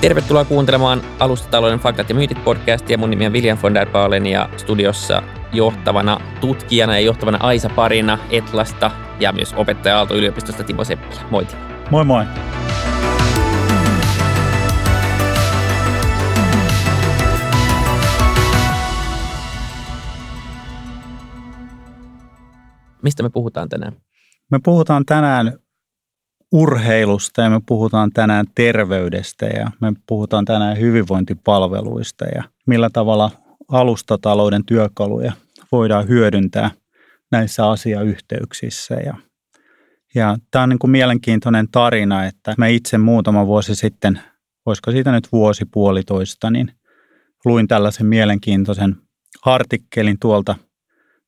Tervetuloa kuuntelemaan Alustatalouden faktat ja myytit podcastia. Mun nimi on William von der Baalen ja studiossa johtavana tutkijana ja johtavana Aisa Parina Etlasta ja myös opettaja Aalto-yliopistosta Timo Seppilä. Moi Timo. Moi moi. Mistä me puhutaan tänään? Me puhutaan tänään urheilusta ja me puhutaan tänään terveydestä ja me puhutaan tänään hyvinvointipalveluista ja millä tavalla alustatalouden työkaluja voidaan hyödyntää näissä asiayhteyksissä. Ja, ja tämä on niin kuin mielenkiintoinen tarina, että mä itse muutama vuosi sitten, voisiko siitä nyt vuosi puolitoista, niin luin tällaisen mielenkiintoisen artikkelin tuolta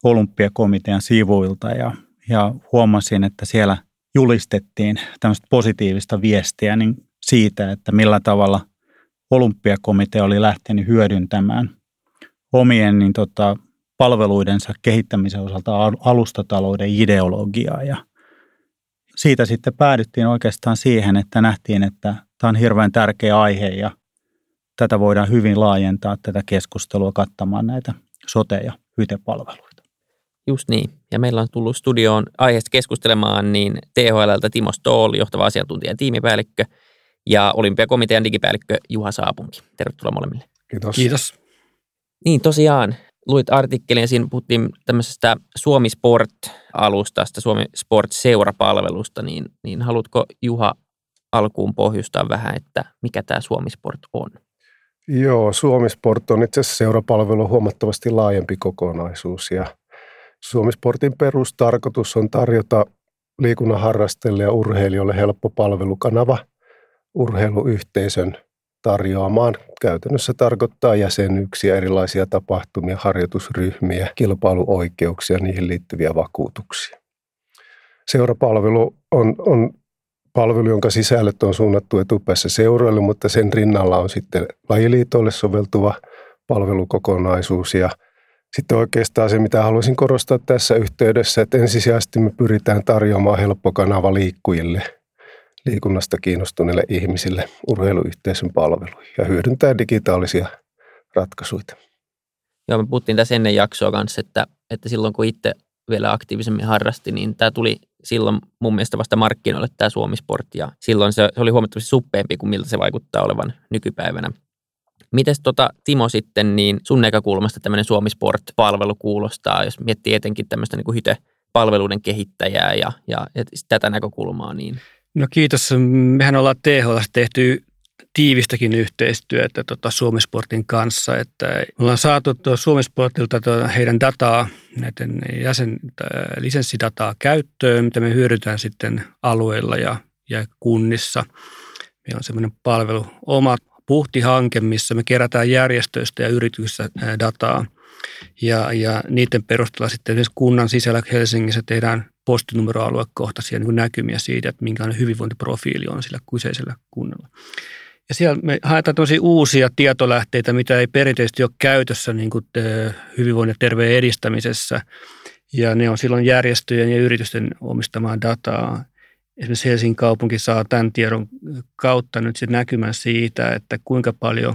olympiakomitean sivuilta ja, ja huomasin, että siellä julistettiin tämmöistä positiivista viestiä niin siitä, että millä tavalla olympiakomitea oli lähtenyt hyödyntämään omien niin tota, palveluidensa kehittämisen osalta alustatalouden ideologiaa ja siitä sitten päädyttiin oikeastaan siihen, että nähtiin, että tämä on hirveän tärkeä aihe ja tätä voidaan hyvin laajentaa tätä keskustelua kattamaan näitä sote- ja hytepalveluita. Just niin. Ja meillä on tullut studioon aiheesta keskustelemaan niin THLltä Timo Stoll, johtava asiantuntija ja tiimipäällikkö, ja Olympiakomitean digipäällikkö Juha Saapunki. Tervetuloa molemmille. Kiitos. Kiitos. Niin tosiaan, luit artikkelin ja siinä puhuttiin tämmöisestä Suomi Sport-alustasta, Suomi Sport-seurapalvelusta, niin, niin haluatko Juha alkuun pohjustaa vähän, että mikä tämä Suomi Sport on? Joo, Suomi Sport on itse asiassa seurapalvelu huomattavasti laajempi kokonaisuus ja Suomi Sportin perustarkoitus on tarjota liikunnan harrastajille ja urheilijoille helppo palvelukanava urheiluyhteisön tarjoamaan. Käytännössä tarkoittaa jäsenyyksiä, erilaisia tapahtumia, harjoitusryhmiä, kilpailuoikeuksia, niihin liittyviä vakuutuksia. Seurapalvelu on, on palvelu, jonka sisällöt on suunnattu etupäässä seuroille, mutta sen rinnalla on sitten lajiliitoille soveltuva palvelukokonaisuus ja sitten oikeastaan se, mitä haluaisin korostaa tässä yhteydessä, että ensisijaisesti me pyritään tarjoamaan helppo kanava liikkujille – liikunnasta kiinnostuneille ihmisille urheiluyhteisön palveluja ja hyödyntää digitaalisia ratkaisuja. Joo, me puhuttiin tässä ennen jaksoa kanssa, että, että silloin kun itse vielä aktiivisemmin harrasti, niin tämä tuli silloin mun mielestä vasta markkinoille tämä Suomisport ja silloin se, se oli huomattavasti suppeempi kuin miltä se vaikuttaa olevan nykypäivänä. Mites tota, Timo sitten, niin sun näkökulmasta tämmöinen Suomisport-palvelu kuulostaa, jos miettii etenkin tämmöistä niin kuin palveluiden kehittäjää ja, ja, ja tätä näkökulmaa, niin No kiitos. Mehän ollaan THL tehty tiivistäkin yhteistyötä tota Suomisportin kanssa, että me ollaan saatu Suomisportilta tuota heidän dataa, näiden jäsen, lisenssidataa käyttöön, mitä me hyödytään sitten alueilla ja, ja kunnissa. Meillä on semmoinen palvelu, oma puhtihanke, missä me kerätään järjestöistä ja yrityksistä dataa. Ja, ja niiden perusteella sitten kunnan sisällä Helsingissä tehdään postinumeroaluekohtaisia niin näkymiä siitä, että minkälainen hyvinvointiprofiili on sillä kyseisellä kunnalla. Ja siellä me haetaan tosi uusia tietolähteitä, mitä ei perinteisesti ole käytössä niin kuin hyvinvoinnin ja terveyden edistämisessä. Ja ne on silloin järjestöjen ja yritysten omistamaa dataa. Esimerkiksi Helsingin kaupunki saa tämän tiedon kautta nyt sen näkymän siitä, että kuinka paljon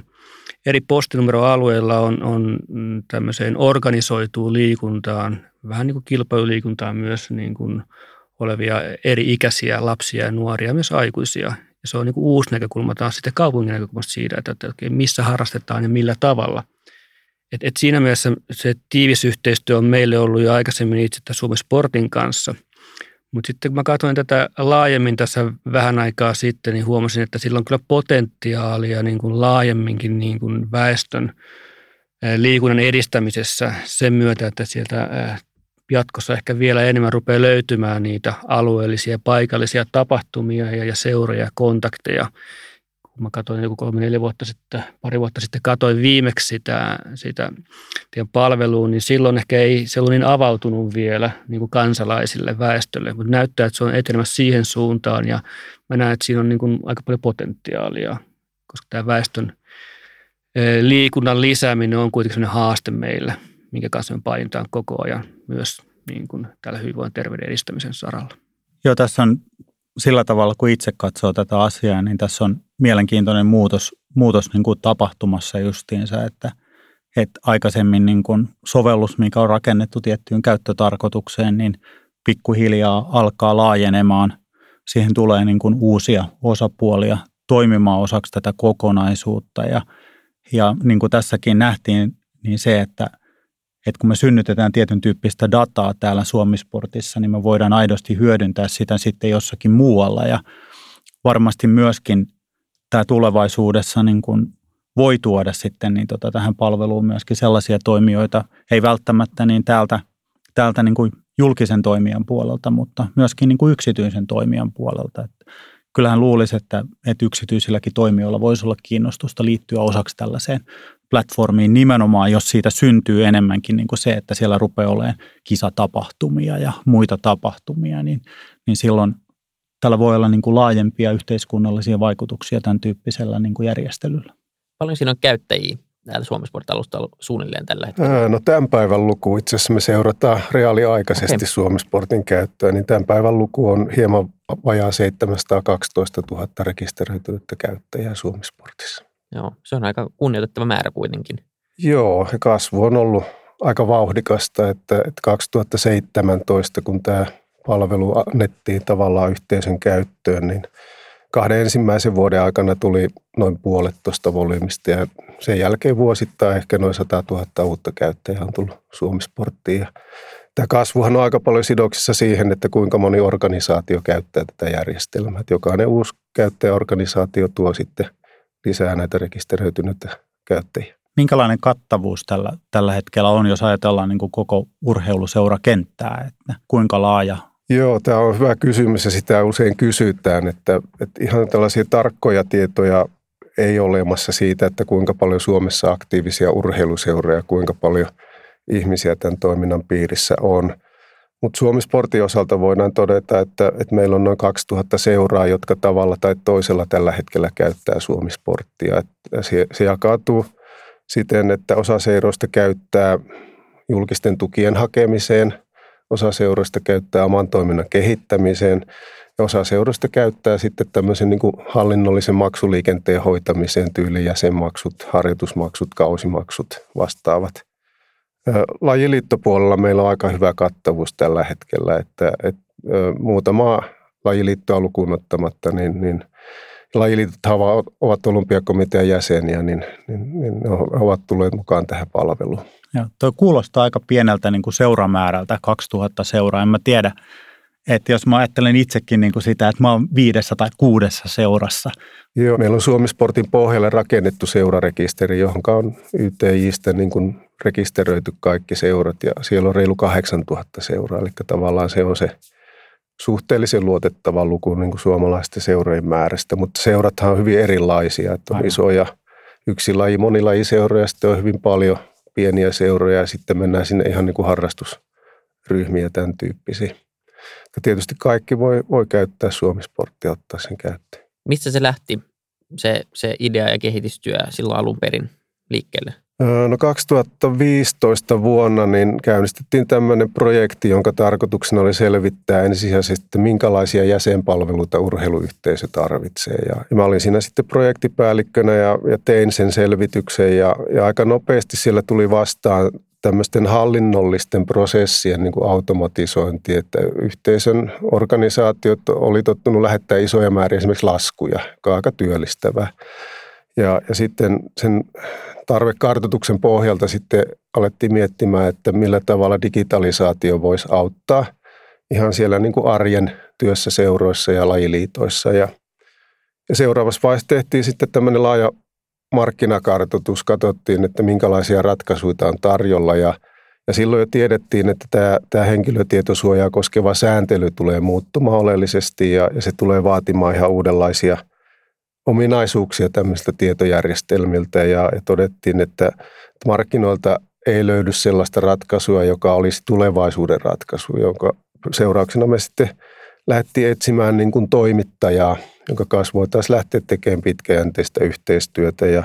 eri postinumeroalueilla on, on tämmöiseen organisoituun liikuntaan vähän niin kuin kilpailuliikuntaa myös niin kuin olevia eri ikäisiä lapsia ja nuoria, myös aikuisia. Ja se on niin kuin uusi näkökulma taas sitten kaupungin näkökulmasta siitä, että, että missä harrastetaan ja millä tavalla. Et, et siinä mielessä se tiivis yhteistyö on meille ollut jo aikaisemmin itse Suomen Sportin kanssa. Mutta sitten kun mä katsoin tätä laajemmin tässä vähän aikaa sitten, niin huomasin, että sillä on kyllä potentiaalia niin kuin laajemminkin niin kuin väestön liikunnan edistämisessä sen myötä, että sieltä jatkossa ehkä vielä enemmän rupeaa löytymään niitä alueellisia, paikallisia tapahtumia ja, ja seuroja ja kontakteja. Mä katsoin joku kolme, neljä vuotta sitten, pari vuotta sitten katsoin viimeksi sitä, sitä palveluun, niin silloin ehkä ei se ollut niin avautunut vielä niin kuin kansalaisille, väestölle, mutta näyttää, että se on etenemässä siihen suuntaan ja mä näen, että siinä on niin kuin aika paljon potentiaalia, koska tämä väestön liikunnan lisääminen on kuitenkin sellainen haaste meille – minkä kanssa me painitaan koko ajan myös niin kuin tällä hyvinvoinnin terveyden edistämisen saralla. Joo, tässä on sillä tavalla, kun itse katsoo tätä asiaa, niin tässä on mielenkiintoinen muutos muutos niin kuin tapahtumassa justiinsa, että, että aikaisemmin niin kuin sovellus, mikä on rakennettu tiettyyn käyttötarkoitukseen, niin pikkuhiljaa alkaa laajenemaan. Siihen tulee niin kuin uusia osapuolia toimimaan osaksi tätä kokonaisuutta ja, ja niin kuin tässäkin nähtiin, niin se, että, että kun me synnytetään tietyn tyyppistä dataa täällä Suomisportissa, niin me voidaan aidosti hyödyntää sitä sitten jossakin muualla ja varmasti myöskin tämä tulevaisuudessa niin kuin voi tuoda sitten niin tota, tähän palveluun myöskin sellaisia toimijoita, ei välttämättä niin täältä, täältä niin kuin julkisen toimijan puolelta, mutta myöskin niin kuin yksityisen toimijan puolelta. Että kyllähän luulisi, että, että yksityisilläkin toimijoilla voisi olla kiinnostusta liittyä osaksi tällaiseen platformiin nimenomaan, jos siitä syntyy enemmänkin niin kuin se, että siellä rupeaa olemaan kisatapahtumia ja muita tapahtumia, niin, niin silloin tällä voi olla niin kuin laajempia yhteiskunnallisia vaikutuksia tämän tyyppisellä niin kuin järjestelyllä. Paljon siinä on käyttäjiä täällä Suomisport-alustalla suunnilleen tällä hetkellä? No tämän päivän luku, itse asiassa me seurataan reaaliaikaisesti okay. Suomisportin käyttöä, niin tämän päivän luku on hieman vajaa 712 000 rekisteröitynyttä käyttäjää Suomisportissa. Joo, se on aika kunnioitettava määrä kuitenkin. Joo, kasvu on ollut aika vauhdikasta, että, että 2017, kun tämä palvelu annettiin tavallaan yhteisön käyttöön, niin kahden ensimmäisen vuoden aikana tuli noin puolet tuosta volyymista ja sen jälkeen vuosittain ehkä noin 100 000 uutta käyttäjää on tullut Suomisporttiin. tämä kasvuhan on aika paljon sidoksissa siihen, että kuinka moni organisaatio käyttää tätä järjestelmää. Että jokainen uusi käyttäjäorganisaatio tuo sitten lisää näitä rekisteröitynyttä käyttäjiä. Minkälainen kattavuus tällä, tällä hetkellä on, jos ajatellaan niin kuin koko urheiluseurakenttää, että kuinka laaja Joo, tämä on hyvä kysymys ja sitä usein kysytään, että, että ihan tällaisia tarkkoja tietoja ei ole olemassa siitä, että kuinka paljon Suomessa aktiivisia urheiluseuroja, kuinka paljon ihmisiä tämän toiminnan piirissä on. Mutta Suomisportin osalta voidaan todeta, että, että meillä on noin 2000 seuraa, jotka tavalla tai toisella tällä hetkellä käyttää Suomisporttia. Se, se jakautuu siten, että osa seuroista käyttää julkisten tukien hakemiseen – osa seuroista käyttää oman toiminnan kehittämiseen ja osa seuroista käyttää sitten tämmöisen niin kuin hallinnollisen maksuliikenteen hoitamiseen tyyliin jäsenmaksut, harjoitusmaksut, kausimaksut vastaavat. Lajiliittopuolella meillä on aika hyvä kattavuus tällä hetkellä, että, että muutama lajiliittoa lukuun ottamatta, niin, niin lajiliitot ovat olympiakomitean jäseniä, niin, niin, niin ovat tulleet mukaan tähän palveluun. Joo, toi kuulostaa aika pieneltä niin kuin seuramäärältä, 2000 seuraa. En mä tiedä, että jos mä ajattelen itsekin niin kuin sitä, että mä oon viidessä tai kuudessa seurassa. Joo, meillä on Suomisportin pohjalle rakennettu seurarekisteri, johon on YTJistä niin kuin rekisteröity kaikki seurat ja siellä on reilu 8000 seuraa. Eli tavallaan se on se suhteellisen luotettava luku niin kuin suomalaisten seurojen määrästä, mutta seurathan on hyvin erilaisia, että on Aivan. isoja yksi laji, monilajiseuroja, sitten on hyvin paljon – pieniä seuroja ja sitten mennään sinne ihan niin kuin harrastusryhmiä tämän tyyppisiä. Ja tietysti kaikki voi, voi käyttää Suomisporttia, ottaa sen käyttöön. Mistä se lähti, se, se idea ja kehitystyö silloin alun perin liikkeelle? No 2015 vuonna niin käynnistettiin tämmöinen projekti, jonka tarkoituksena oli selvittää ensisijaisesti, minkälaisia jäsenpalveluita urheiluyhteisö tarvitsee. Ja, ja mä olin siinä sitten projektipäällikkönä ja, ja tein sen selvityksen ja, ja aika nopeasti siellä tuli vastaan tämmöisten hallinnollisten prosessien niin kuin automatisointi, että yhteisön organisaatiot oli tottunut lähettää isoja määriä esimerkiksi laskuja, joka on aika työllistävää. Ja, ja sitten sen tarvekartoituksen pohjalta sitten alettiin miettimään, että millä tavalla digitalisaatio voisi auttaa ihan siellä niin kuin arjen työssä seuroissa ja lajiliitoissa. Ja, seuraavassa vaiheessa tehtiin sitten tämmöinen laaja markkinakartoitus, katsottiin, että minkälaisia ratkaisuja on tarjolla ja, ja silloin jo tiedettiin, että tämä, tämä henkilötietosuojaa koskeva sääntely tulee muuttumaan oleellisesti ja, ja se tulee vaatimaan ihan uudenlaisia – ominaisuuksia tämmöistä tietojärjestelmiltä ja, ja todettiin, että markkinoilta ei löydy sellaista ratkaisua, joka olisi tulevaisuuden ratkaisu, jonka seurauksena me sitten lähti etsimään niin kuin toimittajaa, jonka kanssa voitaisiin lähteä tekemään pitkäjänteistä yhteistyötä ja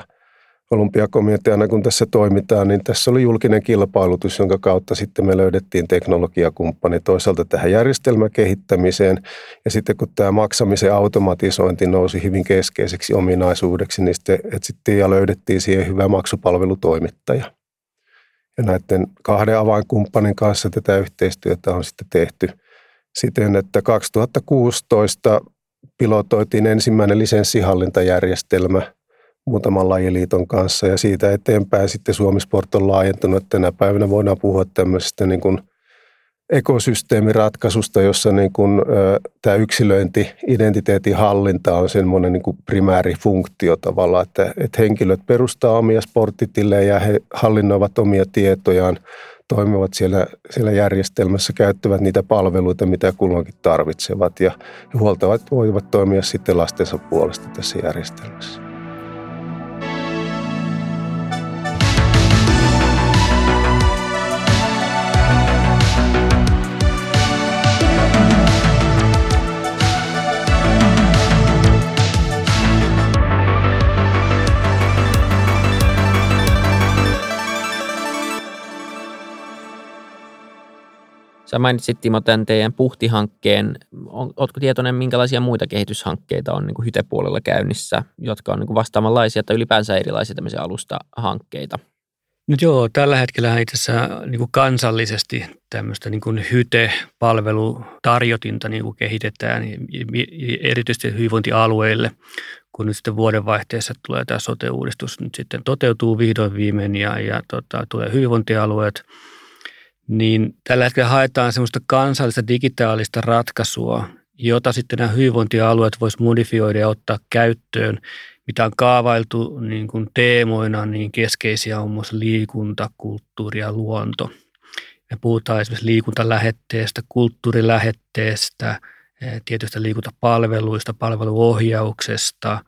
olympiakomiteana, kun tässä toimitaan, niin tässä oli julkinen kilpailutus, jonka kautta sitten me löydettiin teknologiakumppani toisaalta tähän järjestelmäkehittämiseen. Ja sitten kun tämä maksamisen automatisointi nousi hyvin keskeiseksi ominaisuudeksi, niin sitten etsittiin ja löydettiin siihen hyvä maksupalvelutoimittaja. Ja näiden kahden avainkumppanin kanssa tätä yhteistyötä on sitten tehty siten, että 2016 pilotoitiin ensimmäinen lisenssihallintajärjestelmä – muutaman lajiliiton kanssa ja siitä eteenpäin sitten Suomisport on laajentunut. Tänä päivänä voidaan puhua tämmöisestä niin kuin ekosysteemiratkaisusta, jossa niin kuin, tämä yksilöinti, identiteetin hallinta on semmoinen niin kuin primäärifunktio tavallaan, että, että henkilöt perustaa omia sporttitilejä ja he hallinnoivat omia tietojaan, toimivat siellä, siellä järjestelmässä, käyttävät niitä palveluita, mitä kulloinkin tarvitsevat ja huoltavat voivat toimia sitten lastensa puolesta tässä järjestelmässä. Sä mainitsit Timo tämän teidän puhtihankkeen. Oletko tietoinen, minkälaisia muita kehityshankkeita on niin kuin hytepuolella käynnissä, jotka on niin kuin vastaavanlaisia tai ylipäänsä erilaisia tämmöisiä alustahankkeita? Nyt joo, tällä hetkellä itse asiassa niin kuin kansallisesti tämmöistä niin kuin hyte-palvelutarjotinta niin kuin kehitetään erityisesti hyvinvointialueille, kun nyt sitten vuodenvaihteessa tulee tämä sote-uudistus nyt sitten toteutuu vihdoin viimein ja, ja tota, tulee hyvinvointialueet – niin tällä hetkellä haetaan semmoista kansallista digitaalista ratkaisua, jota sitten nämä hyvinvointialueet vois modifioida ja ottaa käyttöön, mitä on kaavailtu niin kuin teemoina, niin keskeisiä on muun liikunta, kulttuuri ja luonto. Me puhutaan esimerkiksi liikuntalähetteestä, kulttuurilähetteestä, eh, tietystä liikuntapalveluista, palveluohjauksesta –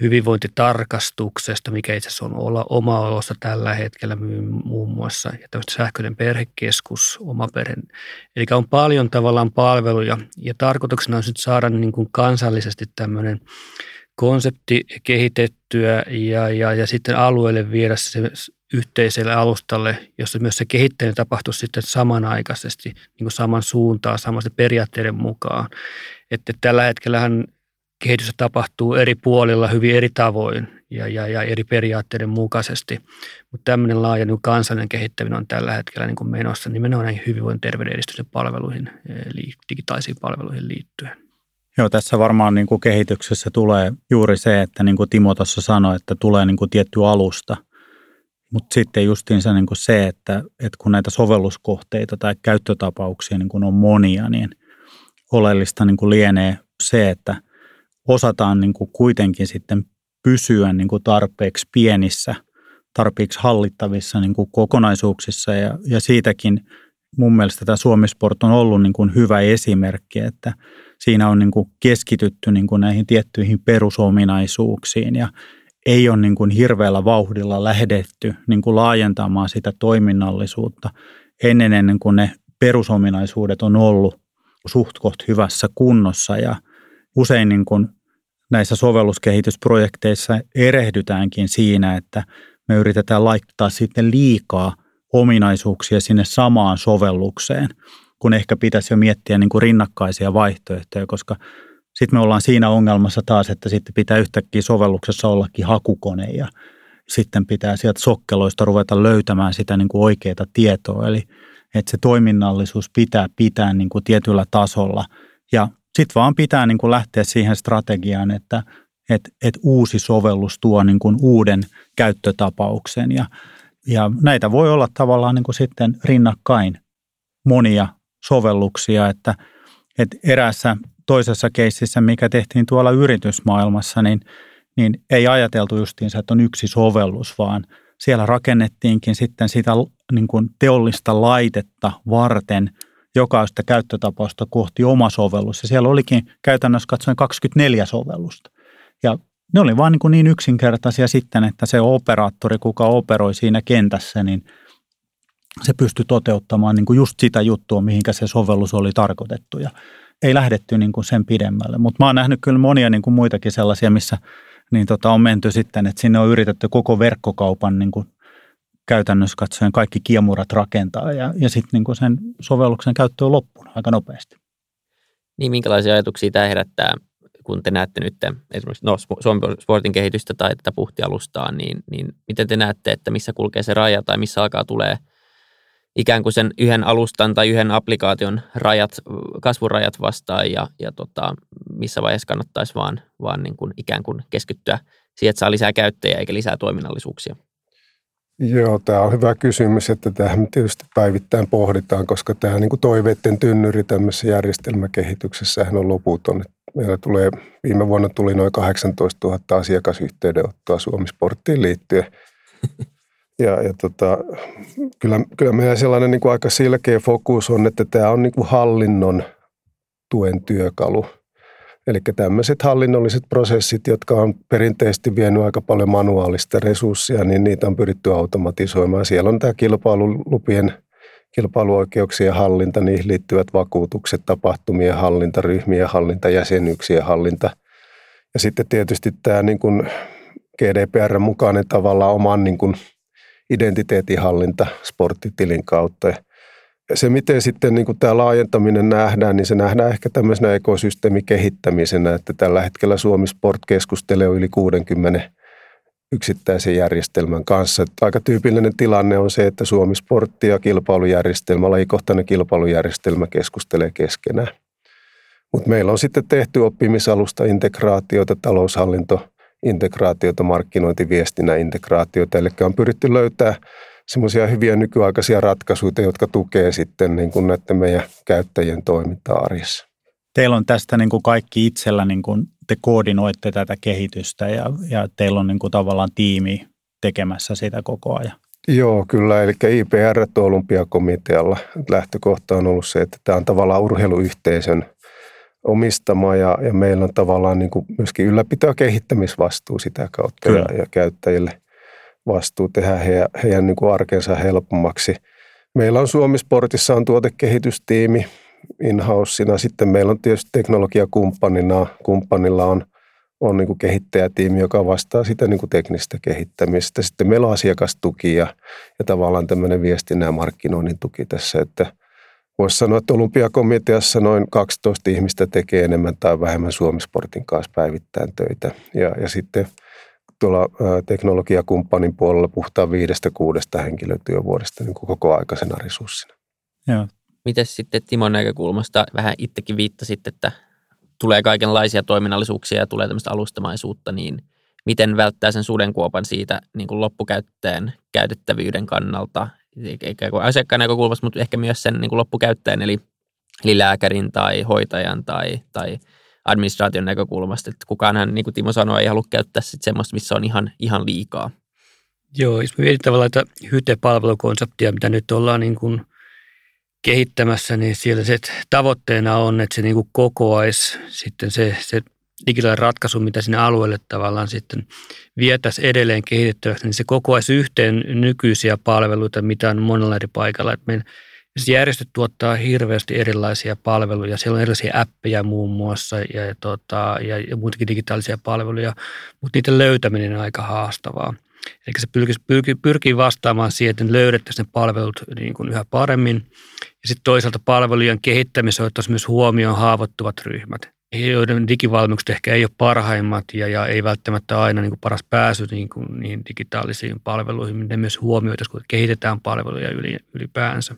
hyvinvointitarkastuksesta, mikä itse asiassa on olla oma olossa tällä hetkellä muun muassa, ja tämmöistä sähköinen perhekeskus, oma perhe. Eli on paljon tavallaan palveluja, ja tarkoituksena on sitten saada niin kuin kansallisesti tämmöinen konsepti kehitettyä ja, ja, ja sitten alueelle viedä se yhteiselle alustalle, jossa myös se kehittäminen tapahtuu sitten samanaikaisesti, niin kuin saman suuntaan, samasta periaatteiden mukaan. Että tällä hetkellähän kehitys tapahtuu eri puolilla hyvin eri tavoin ja, ja, ja eri periaatteiden mukaisesti. Mutta tämmöinen laaja niin kansallinen kehittäminen on tällä hetkellä niin kuin menossa nimenomaan näihin hyvinvoinnin terveyden edistyksen palveluihin, digitaalisiin palveluihin liittyen. Joo, tässä varmaan niin kuin kehityksessä tulee juuri se, että niin kuin Timo tuossa sanoi, että tulee niin kuin tietty alusta. Mutta sitten justiinsa niin kuin se, että, että kun näitä sovelluskohteita tai käyttötapauksia niin kuin on monia, niin oleellista niin kuin lienee se, että – osataan niin kuin kuitenkin sitten pysyä niin kuin tarpeeksi pienissä, tarpeeksi hallittavissa niin kuin kokonaisuuksissa. Ja, ja siitäkin mun mielestä tämä Suomisport on ollut niin kuin hyvä esimerkki, että siinä on niin kuin keskitytty niin kuin näihin tiettyihin perusominaisuuksiin ja ei ole niin kuin hirveällä vauhdilla lähdetty niin kuin laajentamaan sitä toiminnallisuutta ennen, ennen kuin ne perusominaisuudet on ollut suht hyvässä kunnossa. Ja – usein niin kuin näissä sovelluskehitysprojekteissa erehdytäänkin siinä, että me yritetään laittaa sitten liikaa ominaisuuksia sinne samaan sovellukseen, kun ehkä pitäisi jo miettiä niin kuin rinnakkaisia vaihtoehtoja, koska sitten me ollaan siinä ongelmassa taas, että sitten pitää yhtäkkiä sovelluksessa ollakin hakukone ja sitten pitää sieltä sokkeloista ruveta löytämään sitä niin kuin oikeaa tietoa. Eli että se toiminnallisuus pitää pitää niin kuin tietyllä tasolla ja sitten vaan pitää niin kuin lähteä siihen strategiaan, että et, et uusi sovellus tuo niin kuin uuden käyttötapauksen. Ja, ja näitä voi olla tavallaan niin kuin sitten rinnakkain monia sovelluksia, että, että eräässä toisessa keississä, mikä tehtiin tuolla yritysmaailmassa, niin, niin ei ajateltu justiinsa, että on yksi sovellus, vaan siellä rakennettiinkin sitten sitä niin kuin teollista laitetta varten – jokaista käyttötapausta kohti oma sovellus. Ja siellä olikin käytännössä katsoen 24 sovellusta. Ja ne oli vaan niin, niin yksinkertaisia sitten, että se operaattori, kuka operoi siinä kentässä, niin se pystyi toteuttamaan niin kuin just sitä juttua, mihinkä se sovellus oli tarkoitettu. Ja ei lähdetty niin kuin sen pidemmälle. Mutta mä oon nähnyt kyllä monia niin kuin muitakin sellaisia, missä niin tota, on menty sitten, että sinne on yritetty koko verkkokaupan niin kuin käytännössä katsoen kaikki kiemurat rakentaa ja, ja sitten niin sen sovelluksen käyttö on loppunut aika nopeasti. Niin, minkälaisia ajatuksia tämä herättää, kun te näette nyt esimerkiksi no, Suomen sportin kehitystä tai tätä puhtialustaa, niin, niin miten te näette, että missä kulkee se raja tai missä alkaa tulee ikään kuin sen yhden alustan tai yhden applikaation rajat, kasvurajat vastaan ja, ja tota, missä vaiheessa kannattaisi vaan, vaan niin kuin ikään kuin keskittyä siihen, että saa lisää käyttäjiä eikä lisää toiminnallisuuksia? Joo, tämä on hyvä kysymys, että tähän tietysti päivittäin pohditaan, koska tämä niin kuin toiveiden tynnyri tämmöisessä järjestelmäkehityksessä on loputon. Meillä tulee, viime vuonna tuli noin 18 000 asiakasyhteydenottoa Suomisporttiin liittyen. Ja, ja tota, kyllä, kyllä meillä sellainen niin kuin aika selkeä fokus on, että tämä on niin kuin hallinnon tuen työkalu – Eli tämmöiset hallinnolliset prosessit, jotka on perinteisesti vienyt aika paljon manuaalista resurssia, niin niitä on pyritty automatisoimaan. Siellä on tämä kilpailulupien, kilpailuoikeuksien hallinta, niihin liittyvät vakuutukset, tapahtumien hallinta, ryhmien hallinta, jäsenyyksien hallinta. Ja sitten tietysti tämä niin kuin GDPR mukainen tavallaan oman niin kuin identiteetin hallinta sporttitilin kautta – se, miten sitten niin tämä laajentaminen nähdään, niin se nähdään ehkä tämmöisenä ekosysteemikehittämisenä, että tällä hetkellä Suomi Sport keskustelee yli 60 yksittäisen järjestelmän kanssa. Aika tyypillinen tilanne on se, että Suomi Sportti ja kilpailujärjestelmä, lajikohtainen kilpailujärjestelmä keskustelee keskenään. Mutta meillä on sitten tehty oppimisalusta integraatiota, taloushallinto integraatiota, markkinointiviestinnän integraatiota, eli on pyritty löytää – semmoisia hyviä nykyaikaisia ratkaisuja, jotka tukee sitten niin kuin näiden meidän käyttäjien toimintaa arjessa. Teillä on tästä niin kuin kaikki itsellä, niin kuin te koordinoitte tätä kehitystä ja, ja teillä on niin kuin tavallaan tiimi tekemässä sitä koko ajan. Joo, kyllä. Eli IPR olympiakomitealla lähtökohta on ollut se, että tämä on tavallaan urheiluyhteisön omistama ja, ja meillä on tavallaan niin kuin myöskin ylläpito- kehittämisvastuu sitä kautta ja, ja käyttäjille vastuu tehdä heidän, heidän niin kuin arkensa helpommaksi. Meillä on Suomisportissa on tuotekehitystiimi in Sitten meillä on tietysti teknologiakumppanina, kumppanilla on, on niin kuin kehittäjätiimi, joka vastaa sitä niin kuin teknistä kehittämistä. Sitten meillä on asiakastuki ja, ja tavallaan tämmöinen viestinnän ja markkinoinnin tuki tässä, että voisi sanoa, että olympiakomiteassa noin 12 ihmistä tekee enemmän tai vähemmän Suomisportin kanssa päivittäin töitä. Ja, ja sitten – tuolla teknologiakumppanin puolella puhutaan viidestä kuudesta henkilötyövuodesta niin kuin koko aikaisena resurssina. Joo. Miten sitten Timon näkökulmasta vähän itsekin viittasit, että tulee kaikenlaisia toiminnallisuuksia ja tulee tämmöistä alustamaisuutta, niin miten välttää sen sudenkuopan siitä niin kuin loppukäyttäjän käytettävyyden kannalta, eikä asiakkaan näkökulmasta, mutta ehkä myös sen niin kuin loppukäyttäjän, eli, eli lääkärin tai hoitajan tai, tai administraation näkökulmasta, että kukaanhan, niin kuin Timo sanoi, ei halua käyttää sit semmoista, missä on ihan, ihan liikaa. Joo, jos me mietitään tavallaan tätä hyte-palvelukonseptia, mitä nyt ollaan niin kuin kehittämässä, niin siellä se tavoitteena on, että se niin kuin kokoaisi sitten se, se digitaalinen ratkaisu, mitä sinne alueelle tavallaan sitten vietäisiin edelleen kehitettäväksi, niin se kokoaisi yhteen nykyisiä palveluita, mitä on monella eri paikalla. Että meidän järjestöt tuottaa hirveästi erilaisia palveluja. Siellä on erilaisia appeja muun muassa ja, ja, tota, ja, ja muitakin digitaalisia palveluja, mutta niiden löytäminen on aika haastavaa. Eli se pyrkii, pyrkii, pyrkii vastaamaan siihen, että löydettäisiin ne palvelut niin kuin yhä paremmin. Ja sitten toisaalta palvelujen kehittämisessä otettaisiin myös huomioon haavoittuvat ryhmät, joiden digivalmiukset ehkä ei ole parhaimmat ja, ja ei välttämättä aina niin kuin paras pääsy niin kuin niihin digitaalisiin palveluihin. Ne myös huomioitaisiin, kun kehitetään palveluja ylipäänsä.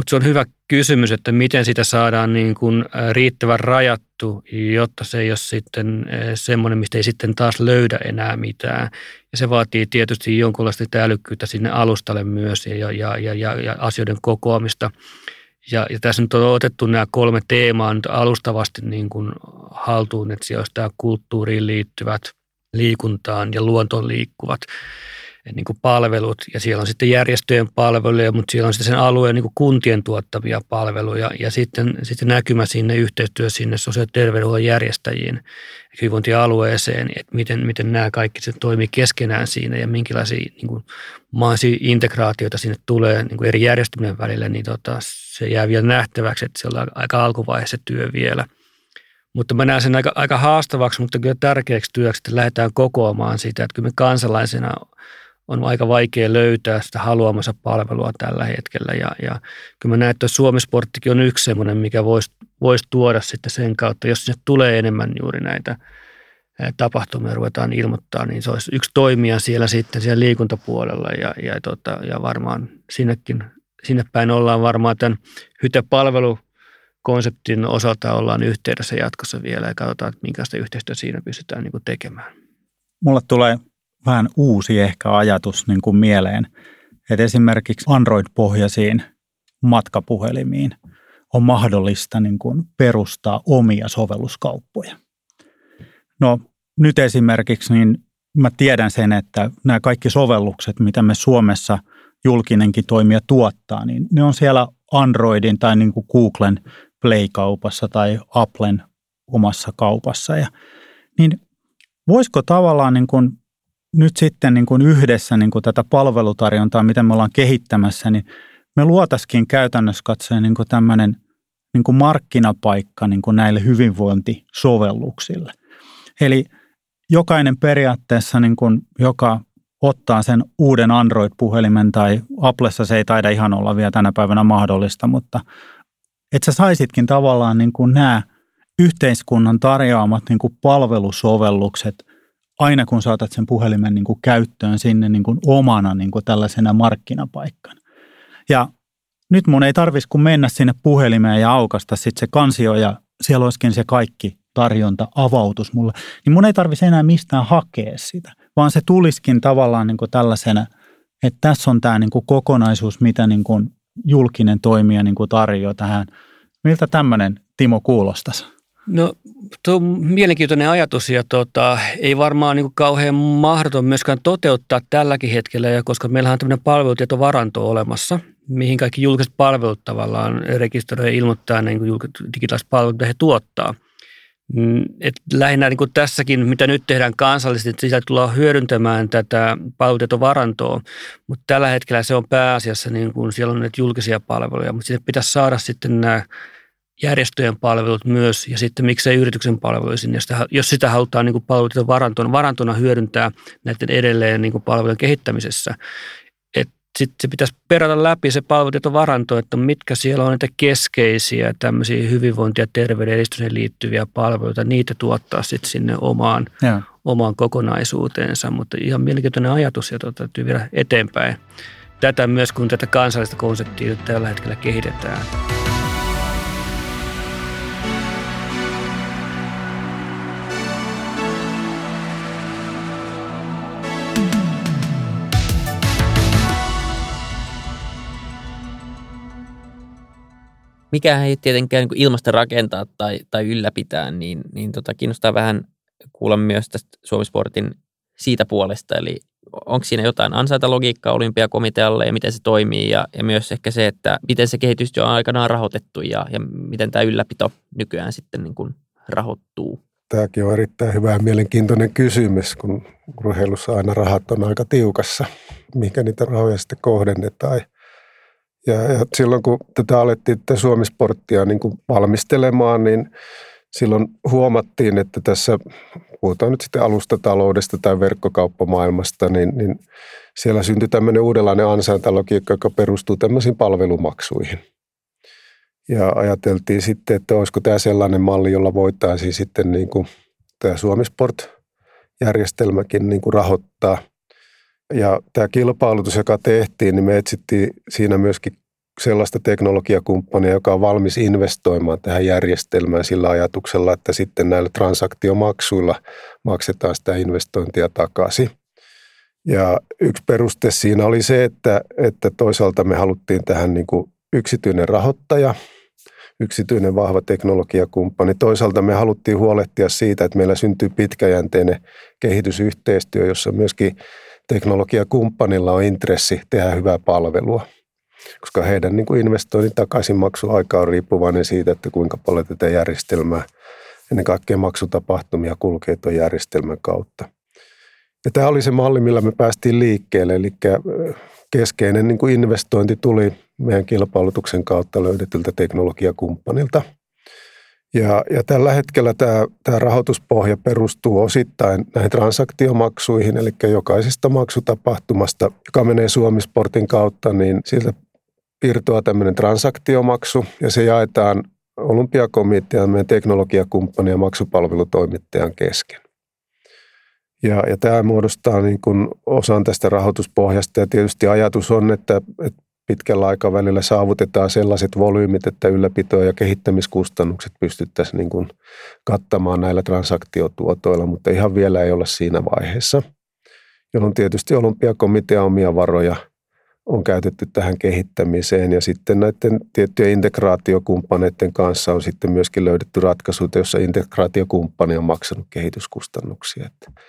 Mutta se on hyvä kysymys, että miten sitä saadaan niin kuin riittävän rajattu, jotta se ei ole sitten semmoinen, mistä ei sitten taas löydä enää mitään. Ja se vaatii tietysti jonkunlaista älykkyyttä sinne alustalle myös ja, ja, ja, ja, ja asioiden kokoamista. Ja, ja tässä nyt on otettu nämä kolme teemaa nyt alustavasti niin kuin haltuun, että siellä olisi tämä kulttuuriin liittyvät, liikuntaan ja luontoon liikkuvat niin kuin palvelut ja siellä on sitten järjestöjen palveluja, mutta siellä on sitten sen alueen niin kuin kuntien tuottavia palveluja ja sitten, sitten näkymä sinne yhteistyö sinne sosiaali- ja terveydenhuollon järjestäjiin hyvinvointialueeseen, että miten, miten nämä kaikki se toimii keskenään siinä ja minkälaisia niin kuin, integraatioita sinne tulee niin kuin eri järjestelmien välillä, niin tota, se jää vielä nähtäväksi, että se on aika alkuvaiheessa työ vielä. Mutta mä näen sen aika, aika haastavaksi, mutta kyllä tärkeäksi työksi, että lähdetään kokoamaan sitä, että kyllä me kansalaisena on aika vaikea löytää sitä haluamansa palvelua tällä hetkellä. Ja, ja kyllä mä näen, että Suomisporttikin on yksi semmoinen, mikä voisi vois tuoda sitten sen kautta, jos sinne tulee enemmän juuri näitä tapahtumia ruvetaan ilmoittaa, niin se olisi yksi toimija siellä sitten siellä liikuntapuolella ja, ja, tota, ja varmaan sinnekin, sinne päin ollaan varmaan tämän hytepalvelukonseptin osalta ollaan yhteydessä jatkossa vielä ja katsotaan, että minkälaista yhteistyötä siinä pystytään niin tekemään. Mulle tulee vähän uusi ehkä ajatus niin kuin mieleen, että esimerkiksi Android-pohjaisiin matkapuhelimiin on mahdollista niin kuin perustaa omia sovelluskauppoja. No nyt esimerkiksi niin mä tiedän sen, että nämä kaikki sovellukset, mitä me Suomessa julkinenkin toimija tuottaa, niin ne on siellä Androidin tai niin kuin Googlen Play-kaupassa tai Applen omassa kaupassa. Ja, niin voisiko tavallaan niin kuin nyt sitten niin kuin yhdessä niin kuin tätä palvelutarjontaa, mitä me ollaan kehittämässä, niin me luotaisiin käytännössä katsoen niin tämmöinen niin kuin markkinapaikka niin kuin näille hyvinvointisovelluksille. Eli jokainen periaatteessa, niin kuin, joka ottaa sen uuden Android-puhelimen tai Applessa se ei taida ihan olla vielä tänä päivänä mahdollista, mutta että sä saisitkin tavallaan niin kuin nämä yhteiskunnan tarjoamat niin kuin palvelusovellukset – aina kun saatat sen puhelimen niin kuin käyttöön sinne niin kuin omana niin kuin tällaisena markkinapaikkana. Ja nyt mun ei tarvitsisi kun mennä sinne puhelimeen ja aukasta sitten se kansio ja siellä olisikin se kaikki tarjonta, avautus mulle, niin mun ei tarvitsisi enää mistään hakea sitä, vaan se tuliskin tavallaan niin kuin tällaisena, että tässä on tämä niin kuin kokonaisuus, mitä niin kuin julkinen toimija niin kuin tarjoaa tähän. Miltä tämmöinen Timo kuulostaisi? No tuo on mielenkiintoinen ajatus ja tota, ei varmaan niin kauhean mahdoton myöskään toteuttaa tälläkin hetkellä, ja koska meillähän on tämmöinen palvelutietovaranto olemassa, mihin kaikki julkiset palvelut tavallaan rekisteröi ja ilmoittaa niin digitaaliset palvelut, mitä he tuottaa. Mm, et lähinnä niin kuin tässäkin, mitä nyt tehdään kansallisesti, että sitä tullaan hyödyntämään tätä palvelutietovarantoa, mutta tällä hetkellä se on pääasiassa, niin kuin siellä on näitä julkisia palveluja, mutta sinne pitäisi saada sitten nämä järjestöjen palvelut myös ja sitten miksei yrityksen palveluisin, jos sitä, jos sitä halutaan niin palveluita varantona, varantona hyödyntää näiden edelleen niin palvelujen kehittämisessä. Sitten se pitäisi perata läpi se palvelutietovaranto, että mitkä siellä on niitä keskeisiä tämmöisiä hyvinvointia ja terveyden edistymiseen liittyviä palveluita, niitä tuottaa sitten sinne omaan, omaan kokonaisuuteensa. Mutta ihan mielenkiintoinen ajatus ja tuota, täytyy viedä eteenpäin. Tätä myös, kun tätä kansallista konseptia tällä hetkellä kehitetään. Mikä ei tietenkään niin ilmasta rakentaa tai, tai ylläpitää, niin, niin tota, kiinnostaa vähän kuulla myös tästä Suomisportin siitä puolesta. Eli onko siinä jotain ansaintalogiikkaa olympiakomitealle ja miten se toimii ja, ja myös ehkä se, että miten se kehitys on aikanaan rahoitettu ja, ja miten tämä ylläpito nykyään sitten niin kuin rahoittuu. Tämäkin on erittäin hyvä ja mielenkiintoinen kysymys, kun urheilussa aina rahat on aika tiukassa, mikä niitä rahoja sitten kohdennetaan. Ja, ja silloin kun tätä alettiin tätä Suomisporttia niin kuin valmistelemaan, niin silloin huomattiin, että tässä, puhutaan nyt sitten alustataloudesta tai verkkokauppamaailmasta, niin, niin siellä syntyi tämmöinen uudenlainen ansaintalogiikka, joka perustuu tämmöisiin palvelumaksuihin. Ja ajateltiin sitten, että olisiko tämä sellainen malli, jolla voitaisiin sitten niin kuin tämä Suomisport-järjestelmäkin niin kuin rahoittaa – ja tämä kilpailutus, joka tehtiin, niin me etsittiin siinä myöskin sellaista teknologiakumppania, joka on valmis investoimaan tähän järjestelmään sillä ajatuksella, että sitten näillä transaktiomaksuilla maksetaan sitä investointia takaisin. Ja yksi peruste siinä oli se, että, että toisaalta me haluttiin tähän niin kuin yksityinen rahoittaja, yksityinen vahva teknologiakumppani. Toisaalta me haluttiin huolehtia siitä, että meillä syntyy pitkäjänteinen kehitysyhteistyö, jossa myöskin teknologiakumppanilla on intressi tehdä hyvää palvelua, koska heidän niin kuin investoinnin takaisinmaksuaika on riippuvainen siitä, että kuinka paljon tätä järjestelmää, ennen kaikkea maksutapahtumia kulkee tuon järjestelmän kautta. Ja tämä oli se malli, millä me päästiin liikkeelle, eli keskeinen niin kuin investointi tuli meidän kilpailutuksen kautta löydetyltä teknologiakumppanilta. Ja, ja tällä hetkellä tämä, tämä rahoituspohja perustuu osittain näihin transaktiomaksuihin, eli jokaisesta maksutapahtumasta, joka menee Suomisportin kautta, niin siltä irtoaa tämmöinen transaktiomaksu ja se jaetaan olympiakomitean, meidän teknologiakumppanin ja maksupalvelutoimittajan kesken. Ja, ja tämä muodostaa niin kuin osan tästä rahoituspohjasta ja tietysti ajatus on, että, että pitkällä aikavälillä saavutetaan sellaiset volyymit, että ylläpito- ja kehittämiskustannukset pystyttäisiin niin kuin kattamaan näillä transaktiotuotoilla, mutta ihan vielä ei olla siinä vaiheessa, jolloin tietysti olympiakomitea omia varoja on käytetty tähän kehittämiseen ja sitten näiden tiettyjen integraatiokumppaneiden kanssa on sitten myöskin löydetty ratkaisuja, joissa integraatiokumppani on maksanut kehityskustannuksia. Että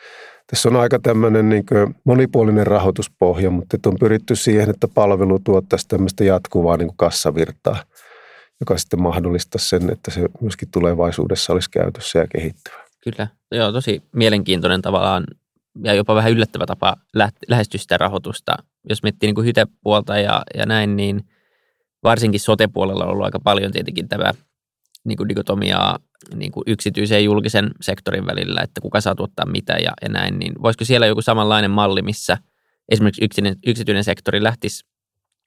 tässä on aika tämmöinen niin monipuolinen rahoituspohja, mutta on pyritty siihen, että palvelu tuottaisi tämmöistä jatkuvaa niin kassavirtaa, joka sitten mahdollistaisi sen, että se myöskin tulevaisuudessa olisi käytössä ja kehittyvä. Kyllä, joo, tosi mielenkiintoinen tavallaan ja jopa vähän yllättävä tapa lähestyä sitä rahoitusta. Jos miettii niin kuin hytepuolta ja, ja näin, niin varsinkin sote-puolella on ollut aika paljon tietenkin tämä niin kuin dikotomiaa niin kuin yksityisen ja julkisen sektorin välillä, että kuka saa tuottaa mitä ja, ja näin, niin voisiko siellä joku samanlainen malli, missä esimerkiksi yksityinen, yksityinen sektori lähtisi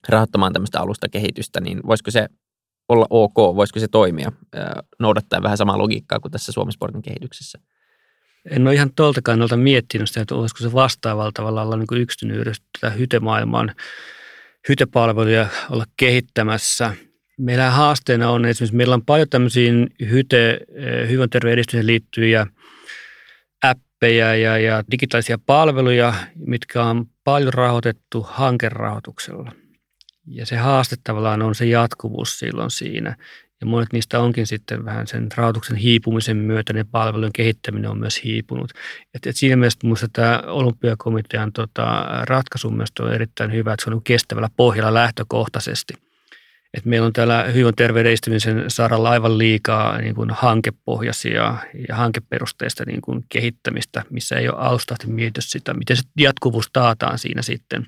rahoittamaan tämmöistä alustakehitystä, niin voisiko se olla ok, voisiko se toimia, noudattaa vähän samaa logiikkaa kuin tässä Suomisportin kehityksessä? En ole ihan tuolta kannalta miettinyt sitä, että olisiko se vastaavalla tavalla olla niin yksityinen yritys tätä hytemaailman hytepalveluja olla kehittämässä – Meillä haasteena on esimerkiksi, meillä on paljon tämmöisiä hyte, eh, hyvinterveyden edistymiseen liittyviä appeja ja, ja digitaalisia palveluja, mitkä on paljon rahoitettu hankerahoituksella. Ja se haaste tavallaan on se jatkuvuus silloin siinä. Ja monet niistä onkin sitten vähän sen rahoituksen hiipumisen myötä, ne palvelujen kehittäminen on myös hiipunut. Et, et siinä mielessä minusta tämä olympiakomitean tota, ratkaisu on erittäin hyvä, että se on kestävällä pohjalla lähtökohtaisesti – et meillä on täällä hyvinvointiterveyden edistymisen saralla aivan liikaa niin kuin hankepohjaisia ja hankeperusteista niin kuin kehittämistä, missä ei ole alusta mietitty sitä, miten se jatkuvuus taataan siinä sitten.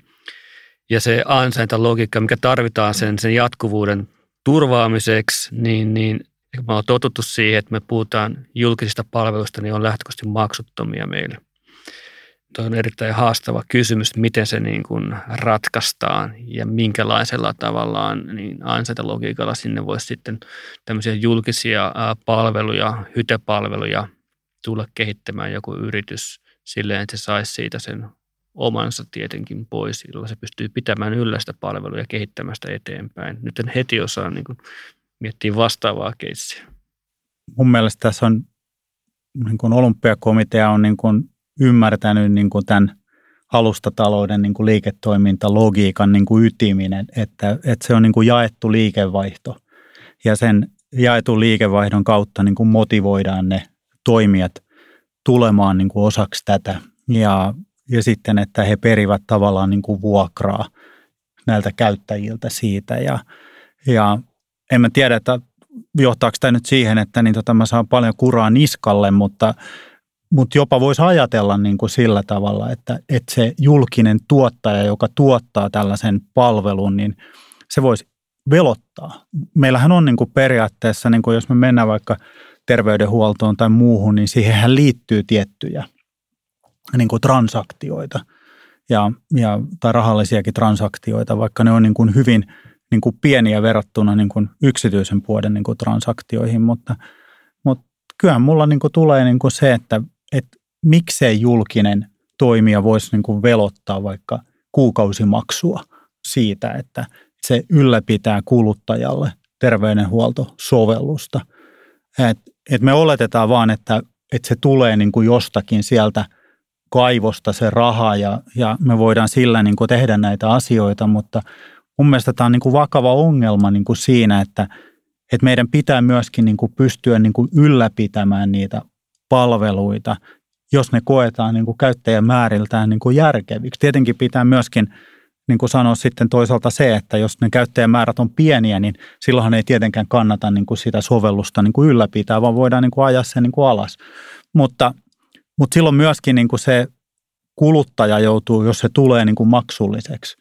Ja se ansaintalogiikka, mikä tarvitaan sen, sen jatkuvuuden turvaamiseksi, niin, niin me ollaan totuttu siihen, että me puhutaan julkisista palveluista, niin on lähtökohtaisesti maksuttomia meille. Tuo on erittäin haastava kysymys, miten se niin kuin ratkaistaan ja minkälaisella tavallaan niin logiikalla sinne voisi sitten tämmöisiä julkisia palveluja, hytepalveluja tulla kehittämään joku yritys silleen, että se saisi siitä sen omansa tietenkin pois, jolla se pystyy pitämään yllä sitä palvelua ja kehittämään sitä eteenpäin. Nyt en heti osaa niin kuin miettiä vastaavaa keissiä. Mun mielestä tässä on niin kuin olympiakomitea on niin kuin ymmärtänyt niin kuin tämän alustatalouden niin kuin liiketoimintalogiikan niin kuin ytiminen, että, että se on niin kuin jaettu liikevaihto ja sen jaetun liikevaihdon kautta niin kuin motivoidaan ne toimijat tulemaan niin kuin osaksi tätä ja, ja sitten, että he perivät tavallaan niin kuin vuokraa näiltä käyttäjiltä siitä ja, ja en mä tiedä, että johtaako tämä nyt siihen, että niin tota mä saan paljon kuraa niskalle, mutta mutta jopa voisi ajatella niin kuin sillä tavalla, että, että se julkinen tuottaja, joka tuottaa tällaisen palvelun, niin se voisi velottaa. Meillähän on niin kuin periaatteessa, niin kuin jos me mennään vaikka terveydenhuoltoon tai muuhun, niin siihen liittyy tiettyjä niin kuin transaktioita ja, ja, tai rahallisiakin transaktioita, vaikka ne on niin kuin hyvin niin kuin pieniä verrattuna niin kuin yksityisen puolen niin kuin transaktioihin, mutta, mutta kyllähän mulla niin kuin tulee niin kuin se, että että miksei julkinen toimija voisi niin kuin velottaa vaikka kuukausimaksua siitä, että se ylläpitää kuluttajalle terveydenhuoltosovellusta. Et, et me oletetaan vaan, että, että se tulee niin kuin jostakin sieltä kaivosta se raha ja, ja me voidaan sillä niin kuin tehdä näitä asioita, mutta mun mielestä tämä on niin kuin vakava ongelma niin kuin siinä, että, että meidän pitää myöskin niin kuin pystyä niin kuin ylläpitämään niitä palveluita, jos ne koetaan niin kuin käyttäjämääriltään niin kuin järkeviksi. Tietenkin pitää myöskin niin kuin sanoa sitten toisaalta se, että jos ne käyttäjämäärät on pieniä, niin silloinhan ei tietenkään kannata niin kuin sitä sovellusta niin kuin ylläpitää, vaan voidaan niin kuin ajaa se niin kuin alas. Mutta, mutta silloin myöskin niin kuin se kuluttaja joutuu, jos se tulee niin kuin maksulliseksi,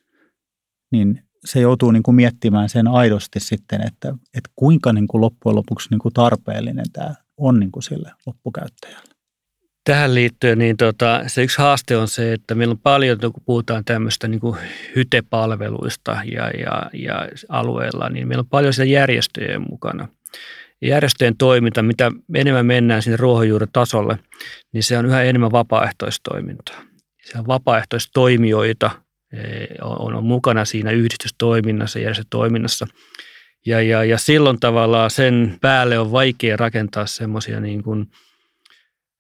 niin se joutuu niin kuin miettimään sen aidosti sitten, että, että kuinka niin kuin loppujen lopuksi niin kuin tarpeellinen tämä on niin kuin sille loppukäyttäjälle. Tähän liittyen niin tota, se yksi haaste on se, että meillä on paljon, kun puhutaan tämmöistä niin hytepalveluista ja, ja, ja alueella, niin meillä on paljon sitä järjestöjen mukana. Järjestöjen toiminta, mitä enemmän mennään sinne ruohonjuuritasolle, niin se on yhä enemmän vapaaehtoistoimintaa. Se on vapaaehtoistoimijoita, e, on, on mukana siinä yhdistystoiminnassa, järjestötoiminnassa. Ja, ja, ja silloin tavallaan sen päälle on vaikea rakentaa semmoisia niin kuin –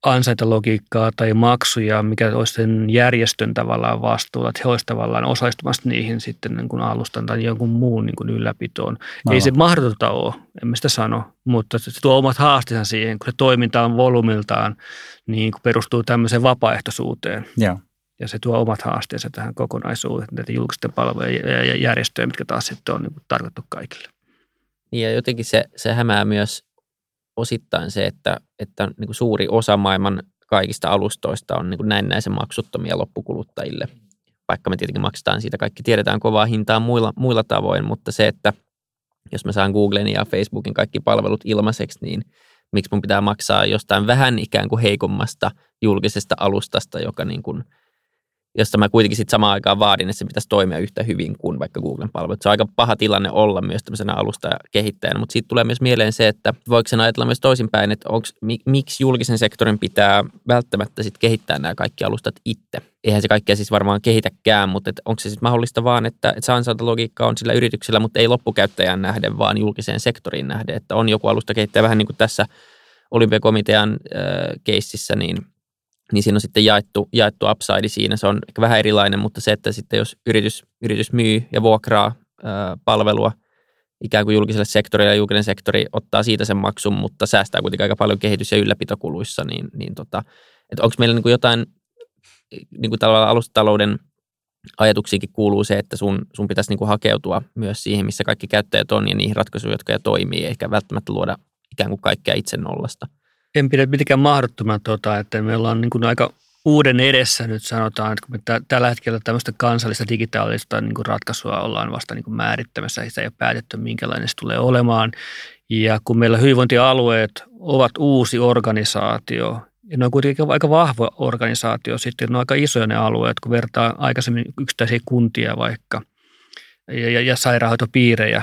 ansaintalogiikkaa tai maksuja, mikä olisi sen järjestön tavallaan vastuulla, että he olisivat tavallaan osallistumassa niihin sitten niin kuin alustan tai jonkun muun niin kuin ylläpitoon. No. Ei se mahdotonta ole, en sitä sano, mutta se tuo omat haasteensa siihen, kun se toiminta on volumiltaan, niin kuin perustuu tämmöiseen vapaaehtoisuuteen. Ja. Ja se tuo omat haasteensa tähän kokonaisuuteen, näitä julkisten palvelujen ja järjestöjä, mitkä taas sitten on niin kuin tarkoitettu kaikille. Ja jotenkin se, se hämää myös osittain se, että, että niin kuin suuri osa maailman kaikista alustoista on niin kuin näennäisen maksuttomia loppukuluttajille. Vaikka me tietenkin maksetaan siitä, kaikki tiedetään kovaa hintaa muilla, muilla tavoin, mutta se, että jos mä saan Googlen ja Facebookin kaikki palvelut ilmaiseksi, niin miksi mun pitää maksaa jostain vähän ikään kuin heikommasta julkisesta alustasta, joka niin kuin – josta mä kuitenkin sitten samaan aikaan vaadin, että se pitäisi toimia yhtä hyvin kuin vaikka Googlen palvelut. Se on aika paha tilanne olla myös tämmöisenä alusta kehittäjänä, mutta siitä tulee myös mieleen se, että voiko sen ajatella myös toisinpäin, että onks, miksi julkisen sektorin pitää välttämättä sitten kehittää nämä kaikki alustat itse. Eihän se kaikkea siis varmaan kehitäkään, mutta onko se sitten mahdollista vaan, että, että logiikka on sillä yrityksellä, mutta ei loppukäyttäjään nähden, vaan julkiseen sektoriin nähden, että on joku alusta kehittäjä vähän niin kuin tässä olympiakomitean äh, keississä, niin – niin siinä on sitten jaettu, jaettu upside siinä. Se on ehkä vähän erilainen, mutta se, että sitten jos yritys, yritys myy ja vuokraa ää, palvelua ikään kuin julkiselle sektorille ja julkinen sektori ottaa siitä sen maksun, mutta säästää kuitenkin aika paljon kehitys- ja ylläpitokuluissa, niin, niin tota, että onko meillä niin kuin jotain niin kuin alustatalouden ajatuksiinkin kuuluu se, että sun, sun pitäisi niin kuin hakeutua myös siihen, missä kaikki käyttäjät on ja niihin ratkaisuihin, jotka jo toimii, eikä välttämättä luoda ikään kuin kaikkea itse nollasta en pidä mitenkään mahdottoman, tota, että me ollaan niin kuin aika uuden edessä nyt sanotaan, että kun me tällä hetkellä tämmöistä kansallista digitaalista niin kuin ratkaisua ollaan vasta niin kuin määrittämässä, sitä ei ole päätetty, minkälainen se tulee olemaan. Ja kun meillä hyvinvointialueet ovat uusi organisaatio, ja ne on kuitenkin aika vahva organisaatio, sitten ne on aika isoja ne alueet, kun vertaa aikaisemmin yksittäisiä kuntia vaikka, ja, ja, ja sairaanhoitopiirejä.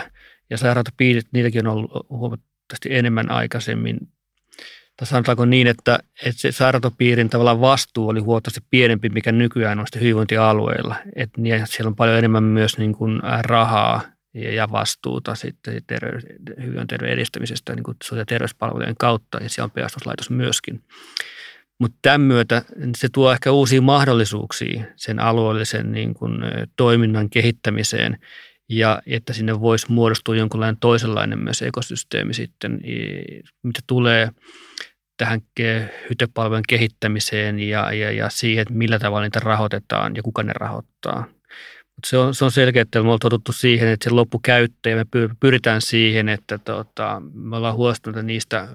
Ja sairaanhoitopiirit, niitäkin on ollut huomattavasti enemmän aikaisemmin tai sanotaanko niin, että, että se sairaanhoitopiirin tavallaan vastuu oli huomattavasti pienempi, mikä nykyään on sitten hyvinvointialueilla. Että niin, siellä on paljon enemmän myös niin kuin rahaa ja vastuuta sitten terveys, hyvinvointiterveyden edistämisestä niin kuin ja terveyspalvelujen kautta, ja siellä on pelastuslaitos myöskin. Mutta tämän myötä se tuo ehkä uusia mahdollisuuksia sen alueellisen niin kuin, toiminnan kehittämiseen, ja että sinne voisi muodostua jonkinlainen toisenlainen myös ekosysteemi sitten, mitä tulee tähän hytepalvelujen kehittämiseen ja, ja, ja siihen, että millä tavalla niitä rahoitetaan ja kuka ne rahoittaa. Mutta se on, se on selkeä, että me ollaan totuttu siihen, että se loppukäyttäjä, me pyritään siihen, että tota, me ollaan huolestuneita niistä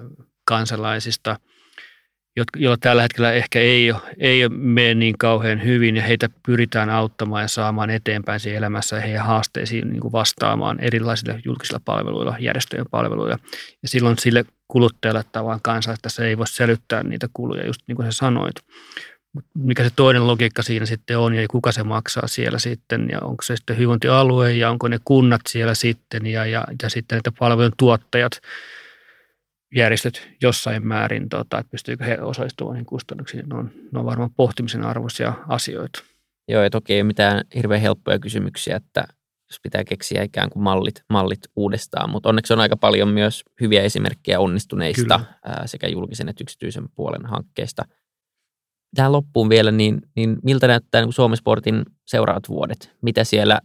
kansalaisista – joilla tällä hetkellä ehkä ei, ei mene niin kauhean hyvin ja heitä pyritään auttamaan ja saamaan eteenpäin siinä elämässä ja heidän haasteisiin niin kuin vastaamaan erilaisilla julkisilla palveluilla, järjestöjen palveluilla. Ja silloin sille kuluttajalle tavallaan kansalaisesta se ei voi selittää niitä kuluja, just niin kuin sä sanoit. Mikä se toinen logiikka siinä sitten on ja kuka se maksaa siellä sitten ja onko se sitten hyvinvointialue ja onko ne kunnat siellä sitten ja, ja, ja sitten näitä palvelun tuottajat – järjestöt jossain määrin, tota, että pystyykö he osallistumaan niihin kustannuksiin. Ne on, ne on varmaan pohtimisen arvoisia asioita. Joo, ja toki ei ole mitään hirveän helppoja kysymyksiä, että jos pitää keksiä ikään kuin mallit, mallit uudestaan, mutta onneksi on aika paljon myös hyviä esimerkkejä onnistuneista ää, sekä julkisen että yksityisen puolen hankkeista. Tähän loppuun vielä, niin, niin miltä näyttää niin Suomen Sportin seuraavat vuodet? Mitä siellä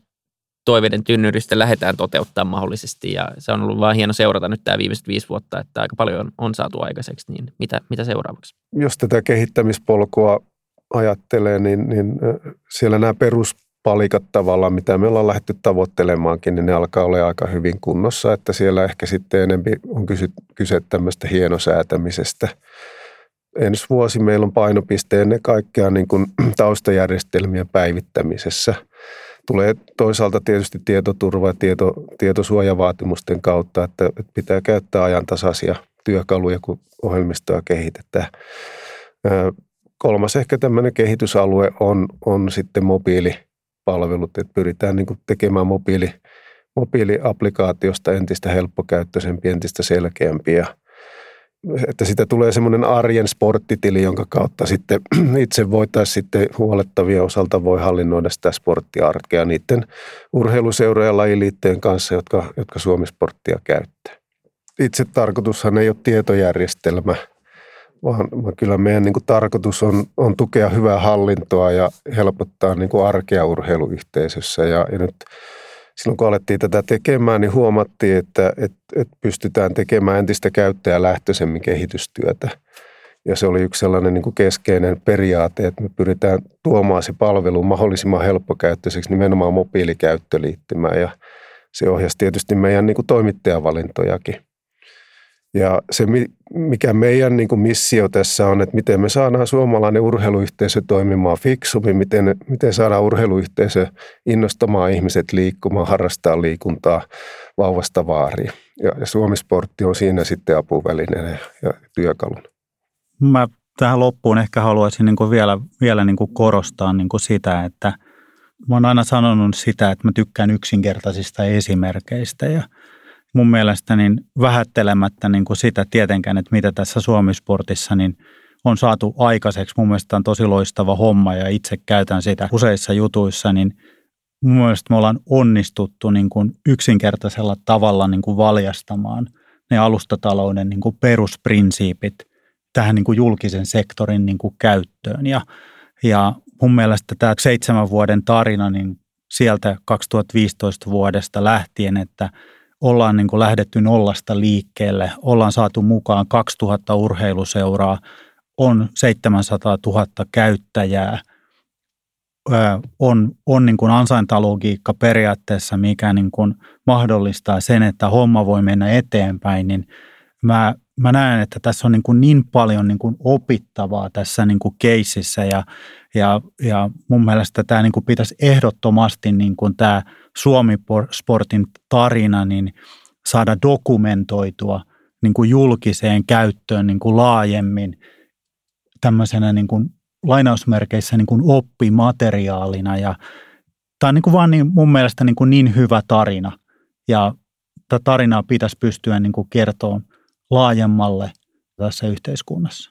toiveiden tynnyristä lähdetään toteuttaa mahdollisesti. Ja se on ollut vaan hieno seurata nyt tämä viimeiset viisi vuotta, että aika paljon on saatu aikaiseksi. Niin mitä, mitä seuraavaksi? Jos tätä kehittämispolkua ajattelee, niin, niin siellä nämä peruspalikat tavallaan, mitä me ollaan lähdetty tavoittelemaankin, niin ne alkaa olla aika hyvin kunnossa. Että siellä ehkä sitten enemmän on kyse, kyse tämmöistä hienosäätämisestä. Ensi vuosi meillä on painopiste ennen kaikkea niin kuin taustajärjestelmien päivittämisessä – tulee toisaalta tietysti tietoturva ja tieto, tietosuojavaatimusten kautta, että, pitää käyttää ajantasaisia työkaluja, kun ohjelmistoa kehitetään. Kolmas ehkä tämmöinen kehitysalue on, on sitten mobiilipalvelut, että pyritään niin tekemään mobiili, mobiiliaplikaatiosta entistä helppokäyttöisempi, entistä selkeämpi ja että sitä tulee semmoinen arjen sporttitili, jonka kautta sitten itse voitaisiin sitten huolettavia osalta voi hallinnoida sitä sporttiarkea niiden urheiluseurojen ja lajiliittojen kanssa, jotka, jotka Suomisporttia käyttää. Itse tarkoitushan ei ole tietojärjestelmä, vaan, vaan kyllä meidän niin kuin tarkoitus on, on tukea hyvää hallintoa ja helpottaa niin kuin arkea urheiluyhteisössä. Ja, ja nyt silloin kun alettiin tätä tekemään, niin huomattiin, että, että, että pystytään tekemään entistä käyttäjälähtöisemmin kehitystyötä. Ja se oli yksi sellainen niin kuin keskeinen periaate, että me pyritään tuomaan se palvelu mahdollisimman helppokäyttöiseksi nimenomaan mobiilikäyttöliittymään. Ja se ohjasi tietysti meidän niin kuin toimittajavalintojakin. Ja se, mikä meidän niin kuin missio tässä on, että miten me saadaan suomalainen urheiluyhteisö toimimaan fiksummin, miten, miten saadaan urheiluyhteisö innostamaan ihmiset liikkumaan, harrastaa liikuntaa vauvasta vaariin. Ja, ja Suomisportti on siinä sitten apuvälineenä ja, työkalun. Mä tähän loppuun ehkä haluaisin niin kuin vielä, vielä niin kuin korostaa niin kuin sitä, että mä oon aina sanonut sitä, että mä tykkään yksinkertaisista esimerkkeistä ja – mun mielestä niin vähättelemättä niin kuin sitä tietenkään, että mitä tässä Suomisportissa niin on saatu aikaiseksi. Mun mielestä on tosi loistava homma ja itse käytän sitä useissa jutuissa, niin mun mielestä me ollaan onnistuttu niin kuin yksinkertaisella tavalla niin kuin valjastamaan ne alustatalouden niin kuin perusprinsiipit tähän niin kuin julkisen sektorin niin kuin käyttöön. Ja, ja mun mielestä tämä seitsemän vuoden tarina niin sieltä 2015 vuodesta lähtien, että – ollaan niin kuin lähdetty nollasta liikkeelle, ollaan saatu mukaan 2000 urheiluseuraa, on 700 000 käyttäjää, on, on niin kuin ansaintalogiikka periaatteessa, mikä niin kuin mahdollistaa sen, että homma voi mennä eteenpäin, niin mä, mä näen, että tässä on niin, kuin niin paljon niin kuin opittavaa tässä niin kuin keississä ja, ja, ja mun mielestä tämä niin kuin pitäisi ehdottomasti niin kuin tämä – Suomi-sportin tarina niin saada dokumentoitua niin kuin julkiseen käyttöön niin kuin laajemmin tämmöisenä niin kuin lainausmerkeissä niin kuin oppimateriaalina. Ja tämä on niin kuin vaan niin, mun mielestä niin, kuin niin hyvä tarina ja tätä tarinaa pitäisi pystyä niin kuin kertoa laajemmalle tässä yhteiskunnassa.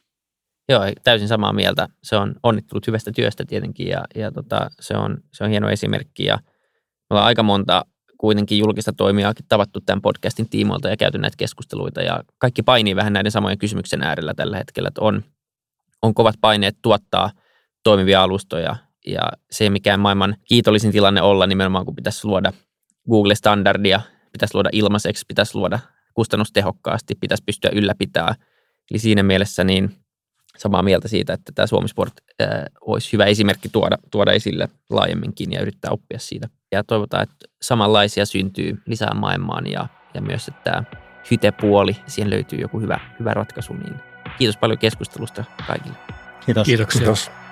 Joo, täysin samaa mieltä. Se on onnittelut hyvästä työstä tietenkin ja, ja tota, se, on, se on hieno esimerkki ja – me ollaan aika monta kuitenkin julkista toimijaakin tavattu tämän podcastin tiimoilta ja käyty näitä keskusteluita ja kaikki painii vähän näiden samojen kysymyksen äärellä tällä hetkellä, että on, on kovat paineet tuottaa toimivia alustoja ja se mikään maailman kiitollisin tilanne olla nimenomaan, kun pitäisi luoda Google-standardia, pitäisi luoda ilmaiseksi, pitäisi luoda kustannustehokkaasti, pitäisi pystyä ylläpitämään. Eli siinä mielessä niin samaa mieltä siitä, että tämä Suomi Sport äh, olisi hyvä esimerkki tuoda, tuoda esille laajemminkin ja yrittää oppia siitä. Ja toivotaan, että samanlaisia syntyy lisää maailmaan ja, ja myös, että tämä hytepuoli, siihen löytyy joku hyvä, hyvä ratkaisu. Niin kiitos paljon keskustelusta kaikille. Kiitos. Kiitoksia. Kiitos.